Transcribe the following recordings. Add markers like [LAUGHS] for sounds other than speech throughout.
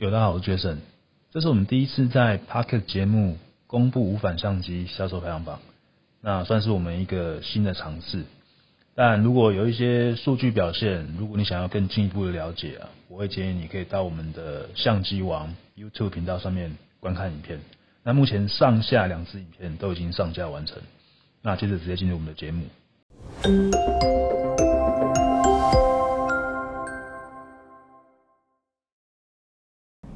有大家好，我是 Jason，这是我们第一次在 Pocket 节目公布无反相机销售排行榜，那算是我们一个新的尝试。但如果有一些数据表现，如果你想要更进一步的了解啊，我会建议你可以到我们的相机王 YouTube 频道上面观看影片。那目前上下两支影片都已经上架完成，那接着直接进入我们的节目。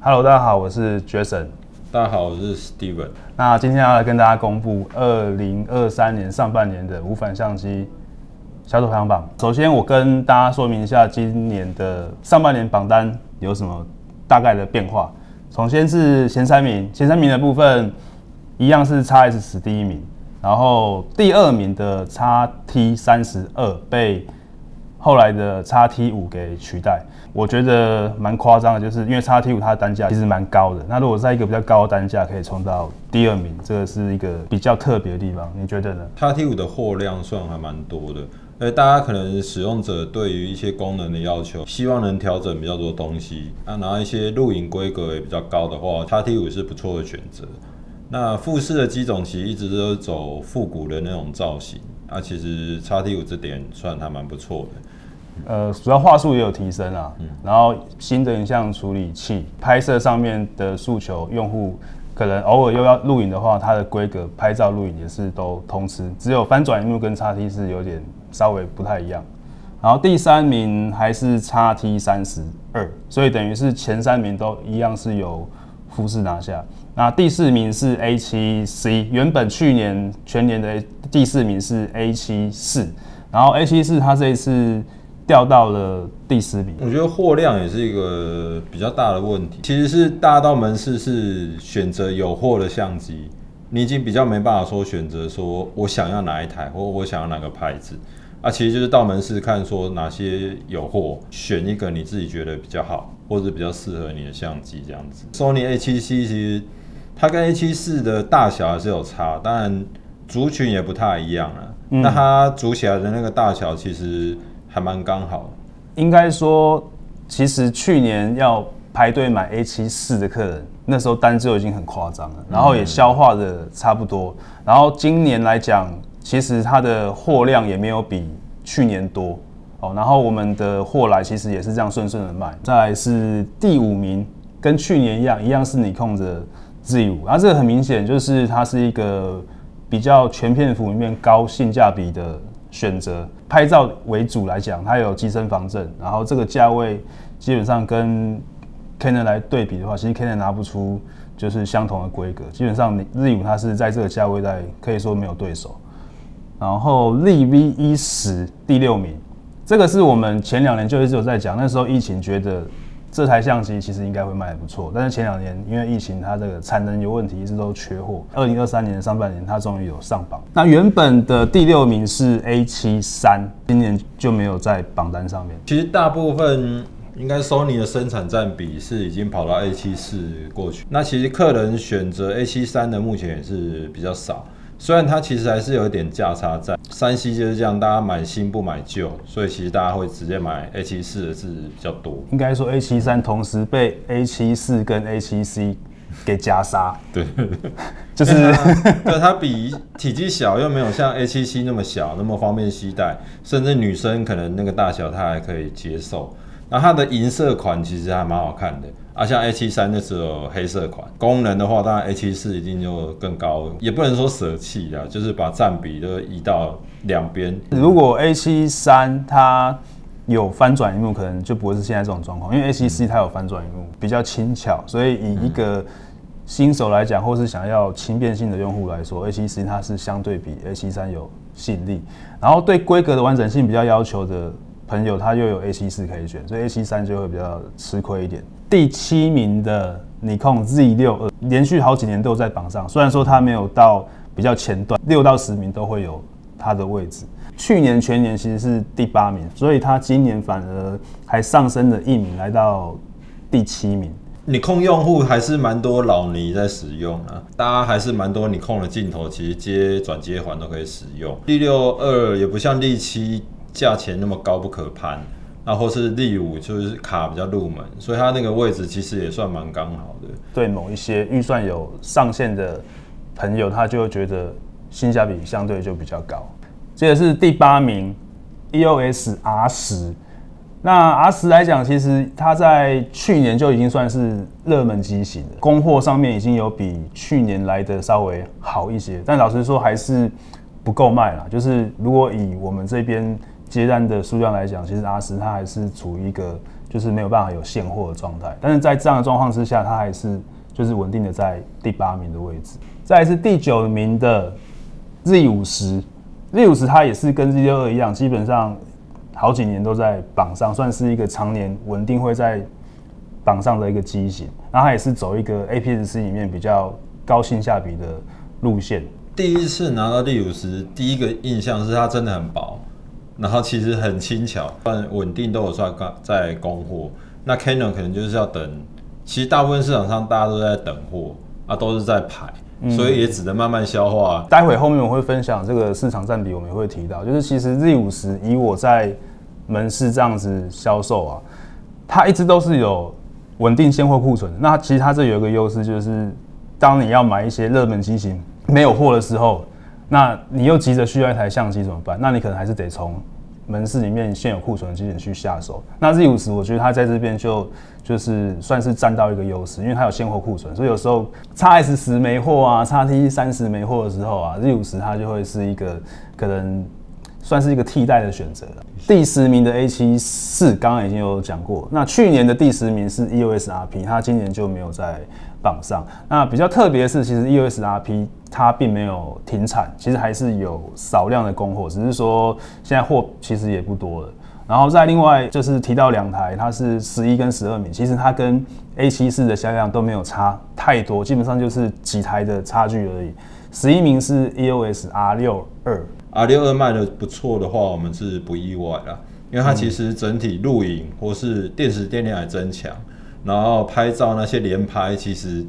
Hello，大家好，我是 Jason。大家好，我是 Steven。那今天要来跟大家公布二零二三年上半年的无反相机销售排行榜。首先，我跟大家说明一下今年的上半年榜单有什么大概的变化。首先是前三名，前三名的部分一样是 X-S10 第一名，然后第二名的 X T 三十二被后来的 X T 五给取代。我觉得蛮夸张的，就是因为 X-T5 它的单价其实蛮高的。那如果在一个比较高的单价可以冲到第二名，这个是一个比较特别的地方。你觉得呢？X-T5 的货量算还蛮多的，呃，大家可能使用者对于一些功能的要求，希望能调整比较多东西啊，然后一些露营规格也比较高的话，X-T5 是不错的选择。那富士的机种其实一直都走复古的那种造型，啊，其实 X-T5 这点算还蛮不错的。呃，主要话术也有提升啊，嗯、然后新的影像处理器，拍摄上面的诉求，用户可能偶尔又要录影的话，它的规格拍照录影也是都通吃，只有翻转萤幕跟叉 T 是有点稍微不太一样。然后第三名还是叉 T 三十二，所以等于是前三名都一样是由富士拿下。那第四名是 A 七 C，原本去年全年的第四名是 A 七四，然后 A 七四它这一次。掉到了第十名，我觉得货量也是一个比较大的问题。其实是大家到门市是选择有货的相机，你已经比较没办法说选择说我想要哪一台或我想要哪个牌子啊，其实就是到门市看说哪些有货，选一个你自己觉得比较好或者比较适合你的相机这样子。Sony A7C 其实它跟 A7 IV 的大小还是有差，当然族群也不太一样了。嗯、那它组起来的那个大小其实。还蛮刚好，应该说，其实去年要排队买 A7 IV 的客人，那时候单就已经很夸张了，然后也消化的差不多。然后今年来讲，其实它的货量也没有比去年多哦。然后我们的货来其实也是这样顺顺的卖。再来是第五名，跟去年一样，一样是你控的 Z5，然后这个很明显就是它是一个比较全片幅里面高性价比的。选择拍照为主来讲，它有机身防震，然后这个价位基本上跟 Canon 来对比的话，其实 Canon 拿不出就是相同的规格。基本上 Z5 它是在这个价位带可以说没有对手。然后 ZV-E10 第六名，这个是我们前两年就一直有在讲，那时候疫情觉得。这台相机其实应该会卖得不错，但是前两年因为疫情，它这个产能有问题，一直都缺货。二零二三年的上半年，它终于有上榜。那原本的第六名是 A 七三，今年就没有在榜单上面。其实大部分应该 Sony 的生产占比是已经跑到 A 七四过去。那其实客人选择 A 七三的目前也是比较少。虽然它其实还是有一点价差在三 C 就是这样，大家买新不买旧，所以其实大家会直接买 A 七四的是比较多。应该说 A 七三同时被 A 七四跟 A 七 C 给夹杀。对，[LAUGHS] 就是对它比体积小，又没有像 A 七 C 那么小，那么方便携带，甚至女生可能那个大小她还可以接受。然后它的银色款其实还蛮好看的。啊，像 A 七三那只有黑色款，功能的话，当然 A 七四一定就更高，也不能说舍弃啦，就是把占比都移到两边。如果 A 七三它有翻转荧幕，可能就不会是现在这种状况，因为 A 七 C 它有翻转荧幕，比较轻巧，所以以一个新手来讲，或是想要轻便性的用户来说，A 七 C 它是相对比 A 七三有吸引力。然后对规格的完整性比较要求的朋友，他又有 A 七四可以选，所以 A 七三就会比较吃亏一点。第七名的尼控 Z 六二，连续好几年都在榜上。虽然说它没有到比较前段，六到十名都会有它的位置。去年全年其实是第八名，所以它今年反而还上升了一名，来到第七名。你控用户还是蛮多老尼在使用啊，大家还是蛮多你控的镜头，其实接转接环都可以使用。D 六二也不像 D 七价钱那么高不可攀。那或是第五就是卡比较入门，所以它那个位置其实也算蛮刚好的。对某一些预算有上限的朋友，他就会觉得性价比相对就比较高。接着是第八名，EOS R 十。那 R 十来讲，其实它在去年就已经算是热门机型了，供货上面已经有比去年来的稍微好一些，但老实说还是不够卖啦。就是如果以我们这边接单的数量来讲，其实阿十它还是处于一个就是没有办法有现货的状态。但是在这样的状况之下，它还是就是稳定的在第八名的位置。再是第九名的 Z 五十，Z 五十它也是跟 Z 六二一样，基本上。好几年都在榜上，算是一个常年稳定会在榜上的一个机型。那它也是走一个 APS 里面比较高性价比的路线。第一次拿到 Z 五十，第一个印象是它真的很薄，然后其实很轻巧，但稳定都有在在供货。那 Canon 可能就是要等，其实大部分市场上大家都在等货啊，都是在排。所以也只能慢慢消化、嗯。待会后面我会分享这个市场占比，我们也会提到，就是其实 Z 五十以我在门市这样子销售啊，它一直都是有稳定现货库存。那其实它这有一个优势，就是当你要买一些热门机型没有货的时候，那你又急着需要一台相机怎么办？那你可能还是得从门市里面现有库存的机型去下手。那 Z 五十，我觉得它在这边就。就是算是占到一个优势，因为它有现货库存，所以有时候 X S 十没货啊，X T 三十没货的时候啊，Z 五十它就会是一个可能算是一个替代的选择了。第十名的 A 七四刚刚已经有讲过，那去年的第十名是 EOS R P，它今年就没有在榜上。那比较特别的是，其实 EOS R P 它并没有停产，其实还是有少量的供货，只是说现在货其实也不多了。然后再另外就是提到两台，它是十一跟十二名，其实它跟 A 七四的销量都没有差太多，基本上就是几台的差距而已。十一名是 EOS R 六二，R 六二卖的不错的话，我们是不意外啦，因为它其实整体录影或是电池电量还增强，然后拍照那些连拍，其实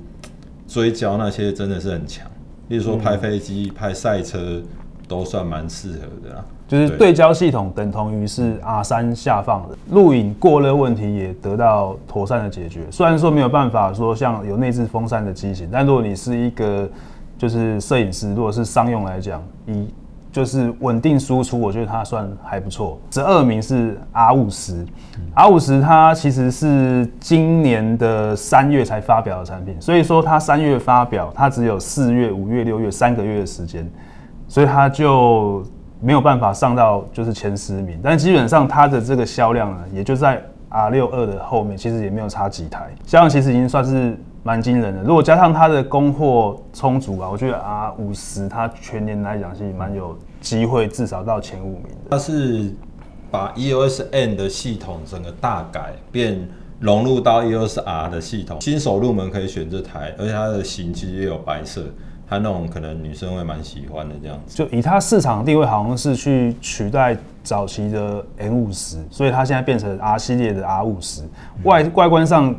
追焦那些真的是很强，例如说拍飞机、拍赛车都算蛮适合的啦。就是对焦系统等同于是 R 三下放的，录影过热问题也得到妥善的解决。虽然说没有办法说像有内置风扇的机型，但如果你是一个就是摄影师，如果是商用来讲，以就是稳定输出，我觉得它算还不错。十二名是 R 五十，R 五十它其实是今年的三月才发表的产品，所以说它三月发表，它只有四月、五月、六月三个月的时间，所以它就。没有办法上到就是前十名，但基本上它的这个销量呢，也就在 R 六二的后面，其实也没有差几台，销量其实已经算是蛮惊人的。如果加上它的供货充足啊，我觉得 R 五十它全年来讲是蛮有机会至少到前五名的。它是把 EOS N 的系统整个大改变，融入到 EOS R 的系统，新手入门可以选这台，而且它的型其实也有白色。它那种可能女生会蛮喜欢的这样子，就以它市场定位好像是去取代早期的 M 五十，所以它现在变成 R 系列的 R 五十，外外观上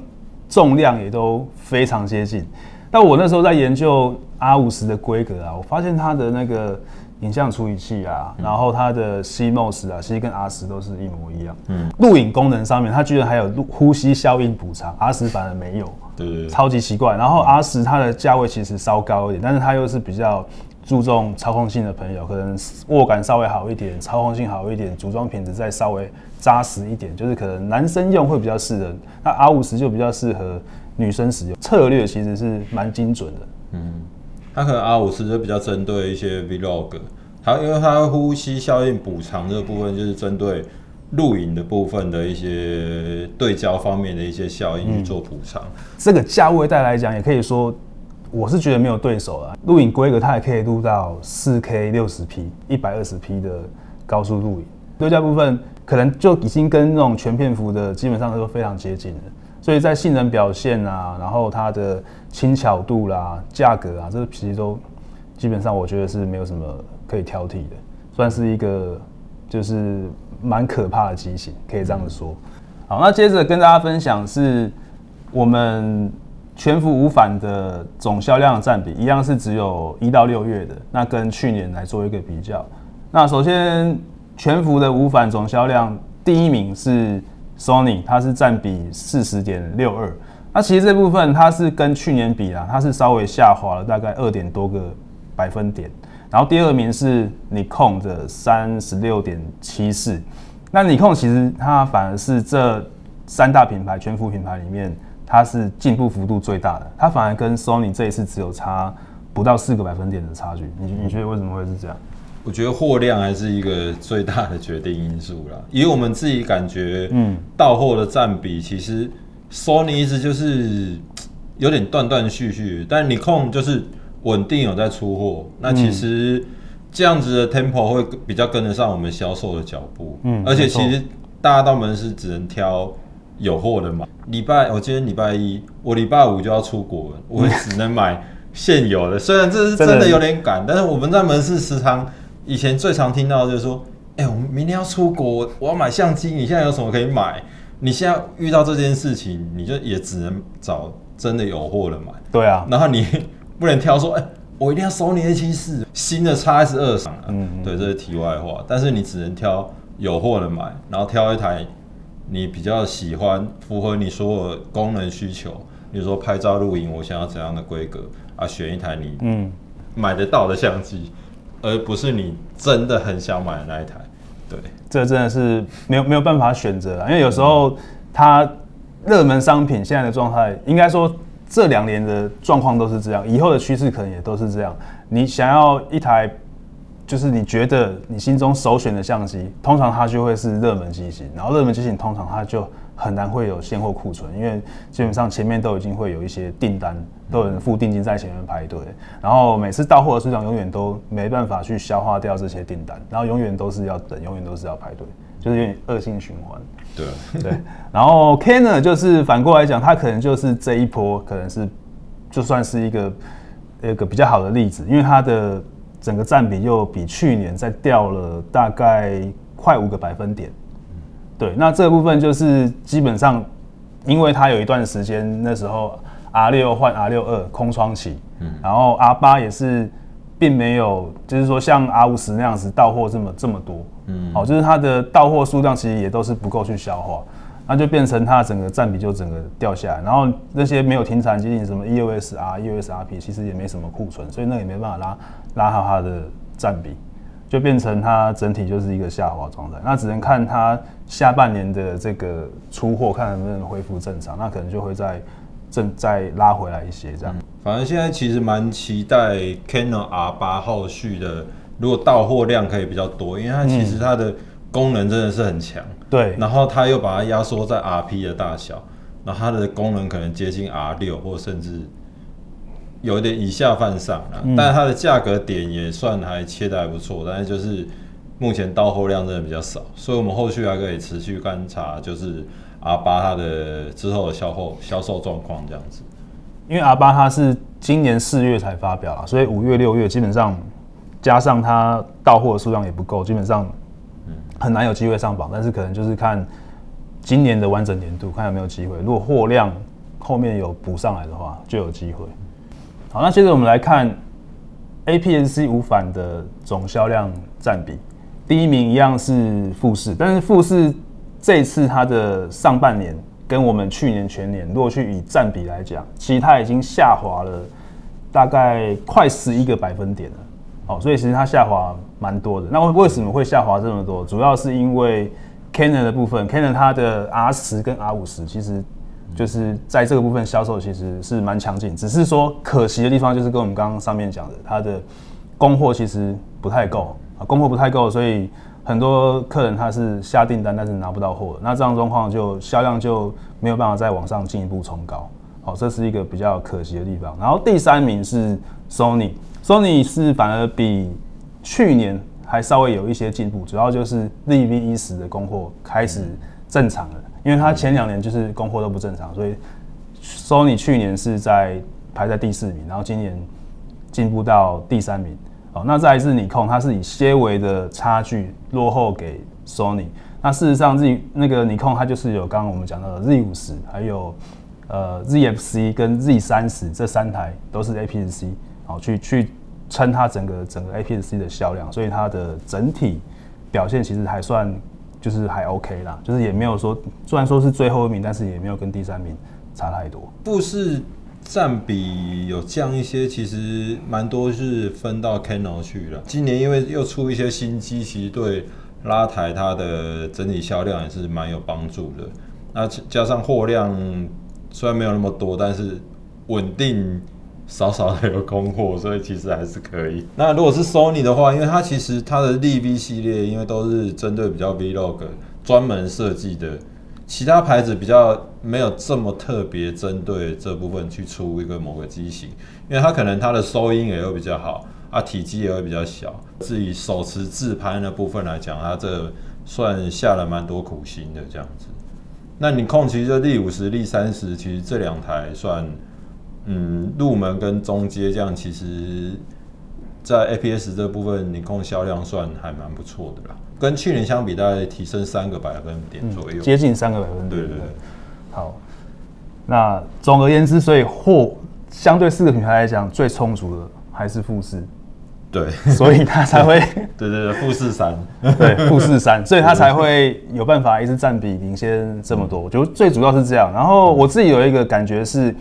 重量也都非常接近。但我那时候在研究 R 五十的规格啊，我发现它的那个影像处理器啊，然后它的 CMOS 啊，其实跟 R 十都是一模一样。嗯，录影功能上面，它居然还有呼吸效应补偿，R 十反而没有。对，超级奇怪。然后 R 十它的价位其实稍高一点，但是它又是比较注重操控性的朋友，可能握感稍微好一点，操控性好一点，组装品质再稍微扎实一点，就是可能男生用会比较适合。那 R 五十就比较适合女生使用，策略其实是蛮精准的。嗯，它可能 R 五十就比较针对一些 Vlog，它因为它呼吸效应补偿这个部分就是针对。录影的部分的一些对焦方面的一些效应去做补偿，这个价位带来讲，也可以说，我是觉得没有对手了。录影规格它也可以录到四 K 六十 P 一百二十 P 的高速录影，对焦部分可能就已经跟那种全片幅的基本上都非常接近了。所以在性能表现啊，然后它的轻巧度啦、价格啊，这个其实都基本上我觉得是没有什么可以挑剔的，算是一个就是。蛮可怕的机型，可以这样说。好，那接着跟大家分享是我们全幅无反的总销量的占比，一样是只有一到六月的。那跟去年来做一个比较。那首先全幅的无反总销量第一名是 Sony，它是占比四十点六二。那其实这部分它是跟去年比啦，它是稍微下滑了大概二点多个百分点。然后第二名是尼康的三十六点七四。那尼康其实它反而是这三大品牌全幅品牌里面，它是进步幅度最大的。它反而跟 Sony 这一次只有差不到四个百分点的差距。你你觉得为什么会是这样？我觉得货量还是一个最大的决定因素啦。以我们自己感觉，嗯，到货的占比其实 Sony 一直就是有点断断续续，但 Nikon 就是稳定有在出货。那其实。这样子的 tempo 会比较跟得上我们销售的脚步，嗯，而且其实大家到门市只能挑有货的嘛。礼拜我今天礼拜一，我礼拜五就要出国了，我只能买现有的。虽然这是 [LAUGHS] 真的有点赶，但是我们在门市时常以前最常听到的就是说，哎、欸，我们明天要出国，我要买相机，你现在有什么可以买？你现在遇到这件事情，你就也只能找真的有货的买。对啊，然后你 [LAUGHS] 不能挑说，哎、欸。我一定要 Sony A74 新的 x S 二上，嗯，对，这是题外话。但是你只能挑有货的买，然后挑一台你比较喜欢、符合你所有功能需求。比如说拍照、录影，我想要怎样的规格啊？选一台你嗯买得到的相机，而不是你真的很想买的那一台。对，这真的是没有没有办法选择了，因为有时候它热门商品现在的状态，应该说。这两年的状况都是这样，以后的趋势可能也都是这样。你想要一台，就是你觉得你心中首选的相机，通常它就会是热门机型，然后热门机型通常它就很难会有现货库存，因为基本上前面都已经会有一些订单，都有人付定金在前面排队，然后每次到货的市场永远都没办法去消化掉这些订单，然后永远都是要等，永远都是要排队，就是有点恶性循环。对对，然后 Canon 就是反过来讲，它可能就是这一波可能是就算是一个一个比较好的例子，因为它的整个占比又比去年再掉了大概快五个百分点。对，那这部分就是基本上，因为它有一段时间那时候 R 六换 R 六二空窗期，然后 R 八也是并没有，就是说像 R 五十那样子到货这么这么多。嗯，好，就是它的到货数量其实也都是不够去消化，那就变成它整个占比就整个掉下来，然后那些没有停产机型，什么 EOS R、EOS RP，其实也没什么库存，所以那也没办法拉拉好它的占比，就变成它整体就是一个下滑状态。那只能看它下半年的这个出货，看能不能恢复正常，那可能就会再正再拉回来一些这样。反正现在其实蛮期待 Canon R 八后续的。如果到货量可以比较多，因为它其实它的功能真的是很强，对。然后它又把它压缩在 RP 的大小，然后它的功能可能接近 R 六，或甚至有点以下犯上了。嗯、但它的价格点也算还切的还不错，但是就是目前到货量真的比较少，所以我们后续还可以持续观察，就是 R 八它的之后的销货销售状况这样子。因为 R 八它是今年四月才发表了，所以五月六月基本上。加上它到货的数量也不够，基本上很难有机会上榜。但是可能就是看今年的完整年度，看有没有机会。如果货量后面有补上来的话，就有机会。好，那接着我们来看 APS-C 无反的总销量占比，第一名一样是富士，但是富士这次它的上半年跟我们去年全年，如果去以占比来讲，其实它已经下滑了大概快十一个百分点了。哦，所以其实它下滑蛮多的。那为为什么会下滑这么多？主要是因为 Canon 的部分，Canon 它的 R 十跟 R 五十，其实就是在这个部分销售其实是蛮强劲。只是说可惜的地方就是跟我们刚刚上面讲的，它的供货其实不太够啊，供货不太够，所以很多客人他是下订单，但是拿不到货。那这样状况就销量就没有办法再往上进一步冲高。好，这是一个比较可惜的地方。然后第三名是 Sony。Sony 是反而比去年还稍微有一些进步，主要就是 ZV-E10 的供货开始正常了，因为它前两年就是供货都不正常，所以 Sony 去年是在排在第四名，然后今年进步到第三名。好，那再是你控它是以些微的差距落后给 Sony。那事实上 Z 那个 Nikon 它就是有刚刚我们讲到的 Z50，还有呃 ZFC 跟 Z30 这三台都是 APS-C。好，去去撑它整个整个 APS-C 的销量，所以它的整体表现其实还算，就是还 OK 啦，就是也没有说，虽然说是最后一名，但是也没有跟第三名差太多。富士占比有降一些，其实蛮多是分到 Canno 去了。今年因为又出一些新机，其实对拉抬它的整体销量也是蛮有帮助的。那加上货量虽然没有那么多，但是稳定。少少的有供货，所以其实还是可以。[LAUGHS] 那如果是 Sony 的话，因为它其实它的力 V 系列，因为都是针对比较 Vlog 专门设计的，其他牌子比较没有这么特别针对这部分去出一个某个机型，因为它可能它的收音也会比较好，啊，体积也会比较小。至于手持自拍那部分来讲，它这算下了蛮多苦心的这样子。那你控其实就力五十、力三十，其实这两台算。嗯，入门跟中阶这样，其实，在 APS 这部分，你控销量算还蛮不错的啦。跟去年相比，大概提升三个百分点左右，嗯、接近三个百分点。对对对。好，那总而言之，所以货相对四个品牌来讲，最充足的还是富士。对，所以它才会。[LAUGHS] 对对对，富士山。对，[LAUGHS] 富士山，所以它才会有办法一直占比领先这么多。我觉得最主要是这样。然后我自己有一个感觉是。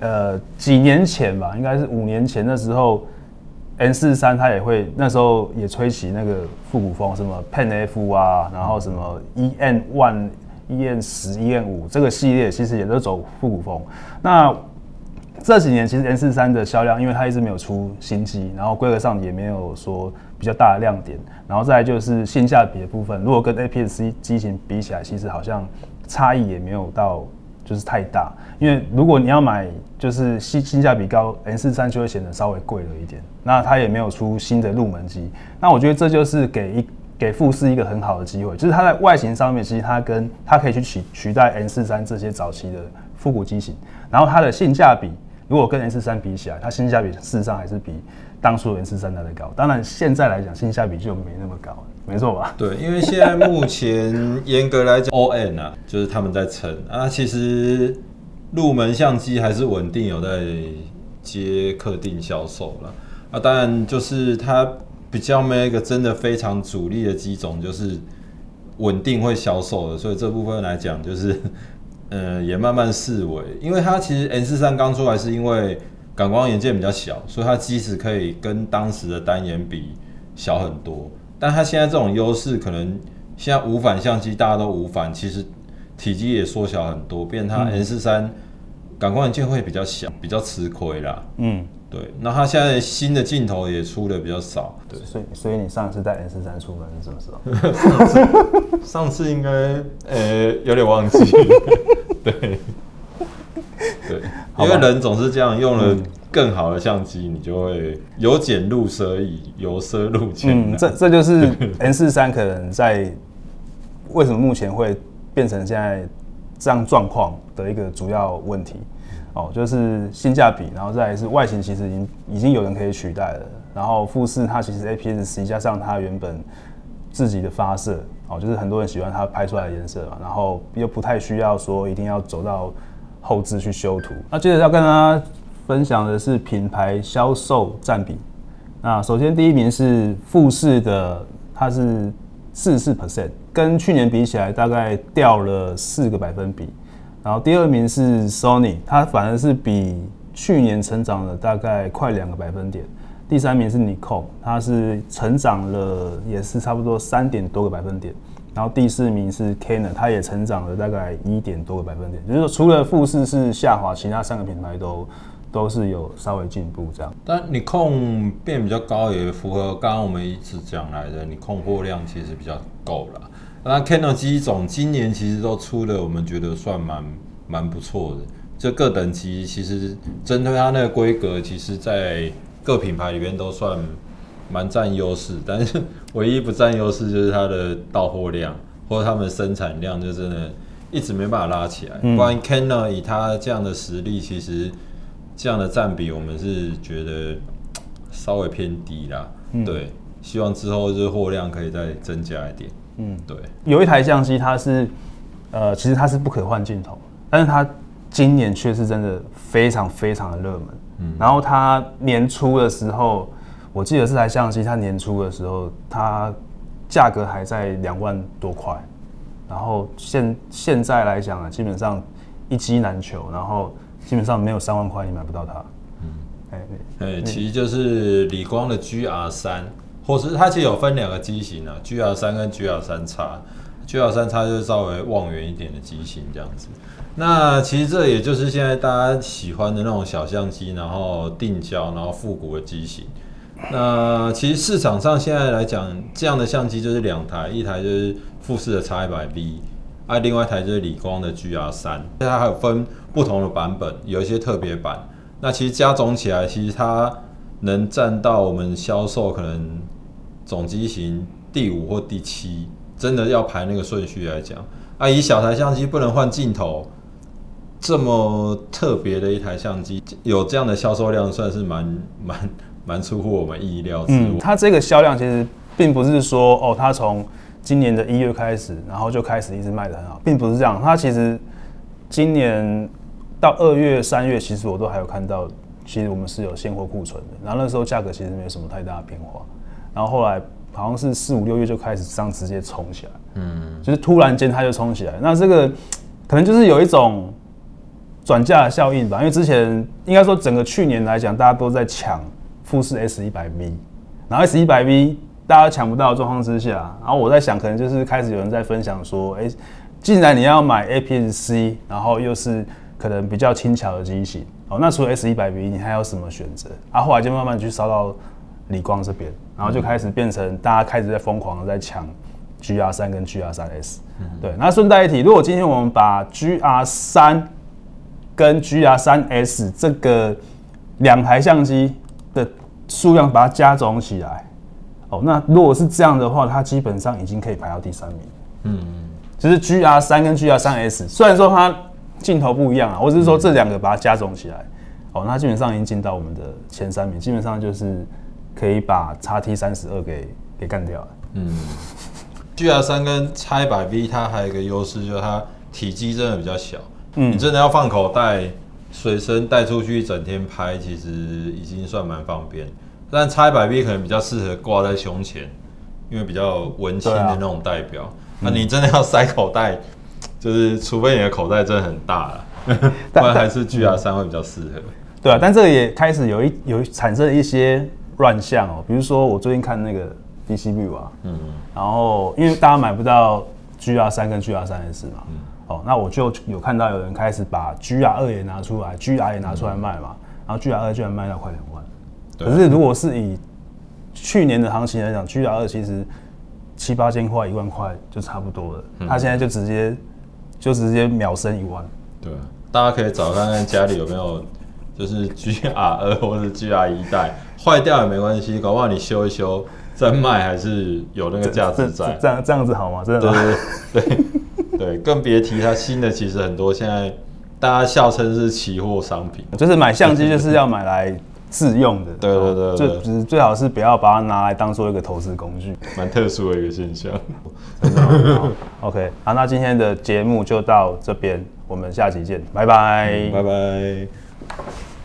呃，几年前吧，应该是五年前的时候，N 四三它也会那时候也吹起那个复古风，什么 Pen F 啊，然后什么 EN One、EN 十、EN 五这个系列，其实也都走复古风。那这几年其实 N 四三的销量，因为它一直没有出新机，然后规格上也没有说比较大的亮点，然后再就是性价比的部分，如果跟 APS-C 机型比起来，其实好像差异也没有到。就是太大，因为如果你要买就是性性价比高，N 四三就会显得稍微贵了一点。那它也没有出新的入门机，那我觉得这就是给一给富士一个很好的机会，就是它在外形上面，其实它跟它可以去取取代 N 四三这些早期的复古机型，然后它的性价比如果跟 N 四三比起来，它性价比事实上还是比当初 N 四三来的高。当然现在来讲性价比就没那么高了。没错吧？对，因为现在目前严格来讲，O N 啊，就是他们在撑啊。其实入门相机还是稳定有在接客定销售了啊。当然，就是它比较没有一个真的非常主力的机种，就是稳定会销售的。所以这部分来讲，就是嗯，[LAUGHS] 也慢慢式微。因为它其实 N 四三刚出来是因为感光元件比较小，所以它机子可以跟当时的单眼比小很多。但它现在这种优势，可能现在无反相机大家都无反，其实体积也缩小很多，变它 N 四三感光元件会比较小，比较吃亏啦。嗯，对。那它现在新的镜头也出的比较少。对，所以所以你上次带 N 四三出门是什么时候？上次上次应该呃、欸、有点忘记。[LAUGHS] 对对，因为人总是这样用了。更好的相机，你就会由俭入奢易，由奢入俭。嗯，这这就是 N 四三可能在为什么目前会变成现在这样状况的一个主要问题哦，就是性价比，然后再来是外形，其实已经已经有人可以取代了。然后富士它其实 APS-C 加上它原本自己的发色哦，就是很多人喜欢它拍出来的颜色嘛，然后又不太需要说一定要走到后置去修图。那接着要跟大家。分享的是品牌销售占比。那首先第一名是富士的，它是四十四 percent，跟去年比起来大概掉了四个百分比。然后第二名是 Sony，它反而是比去年成长了大概快两个百分点。第三名是 Nikon，它是成长了也是差不多三点多个百分点。然后第四名是 Canon，它也成长了大概一点多个百分点。就是说除了富士是下滑，其他三个品牌都。都是有稍微进步这样，但你控变比较高，也符合刚刚我们一直讲来的，你控货量其实比较够了。那 Canon 机种今年其实都出的，我们觉得算蛮蛮不错的。这各等级其实针对它那个规格，其实在各品牌里面都算蛮占优势。但是唯一不占优势就是它的到货量或者他们生产量，就真的一直没办法拉起来。不然 Canon 以它这样的实力，其实。这样的占比，我们是觉得稍微偏低啦。嗯、对，希望之后就是货量可以再增加一点。嗯，对。有一台相机，它是呃，其实它是不可换镜头，但是它今年却是真的非常非常的热门。嗯。然后它年初的时候，我记得这台相机它年初的时候，它价格还在两万多块，然后现现在来讲啊，基本上一机难求，然后基本上没有三万块你买不到它。嗯，哎哎，其实就是理光的 GR 三，或是它其实有分两个机型啊，GR 三跟 GR 三叉。GR 三叉就是稍微望远一点的机型这样子。那其实这也就是现在大家喜欢的那种小相机，然后定焦，然后复古的机型。那其实市场上现在来讲，这样的相机就是两台，一台就是富士的 X 一百 V，啊，另外一台就是理光的 GR 三。它还有分不同的版本，有一些特别版。那其实加总起来，其实它能占到我们销售可能总机型第五或第七。真的要排那个顺序来讲，啊，以小台相机不能换镜头。这么特别的一台相机，有这样的销售量，算是蛮蛮蛮出乎我们意料之外。嗯，它这个销量其实并不是说哦，它从今年的一月开始，然后就开始一直卖得很好，并不是这样。它其实今年到二月、三月，其实我都还有看到，其实我们是有现货库存的。然后那时候价格其实没有什么太大的变化。然后后来好像是四五六月就开始这样直接冲起来，嗯，就是突然间它就冲起来。那这个可能就是有一种。转嫁的效应吧，因为之前应该说整个去年来讲，大家都在抢富士 S 一百 V，然后 S 一百 V 大家抢不到的状况之下，然后我在想，可能就是开始有人在分享说，哎，既然你要买 APS-C，然后又是可能比较轻巧的机型，哦，那除了 S 一百 V，你还有什么选择？啊，后来就慢慢去烧到理光这边，然后就开始变成大家开始在疯狂的在抢 GR 三跟 GR 三 S，对，那顺带一提，如果今天我们把 GR 三跟 GR 三 S 这个两台相机的数量把它加总起来，哦，那如果是这样的话，它基本上已经可以排到第三名。嗯，就是 GR 三跟 GR 三 S，虽然说它镜头不一样啊，我只是说这两个把它加总起来，哦，那基本上已经进到我们的前三名，基本上就是可以把 XT 三十二给给干掉了。嗯，GR 三跟 X100V 它还有一个优势，就是它体积真的比较小。嗯，你真的要放口袋，随身带出去一整天拍，其实已经算蛮方便。但 X100V 可能比较适合挂在胸前，因为比较文青的那种代表。那、啊、你真的要塞口袋，就是除非你的口袋真的很大了，[LAUGHS] 不然还是 GR 三会比较适合。对啊，但这个也开始有一有产生一些乱象哦，比如说我最近看那个 DCView 啊，嗯，然后因为大家买不到 GR 三跟 GR 三 S 嘛。嗯哦，那我就有看到有人开始把 GR 二也拿出来，GR 也拿出来卖嘛，然后 GR 二居然卖到快两万。可是如果是以去年的行情来讲，GR 二其实七八千块、一万块就差不多了。他现在就直接就直接秒升一万。对，大家可以找看看家里有没有就是 GR 二或者 GR 一代，坏掉也没关系，搞不好你修一修再卖还是有那个价值在。这样这样子好吗？真的对对。对，更别提它新的，其实很多。现在大家笑称是期货商品，就是买相机就是要买来自用的。对对对，對，就最好是不要把它拿来当做一个投资工具，蛮特殊的一个现象。[LAUGHS] OK，好，那今天的节目就到这边，我们下期见，拜拜，嗯，拜拜。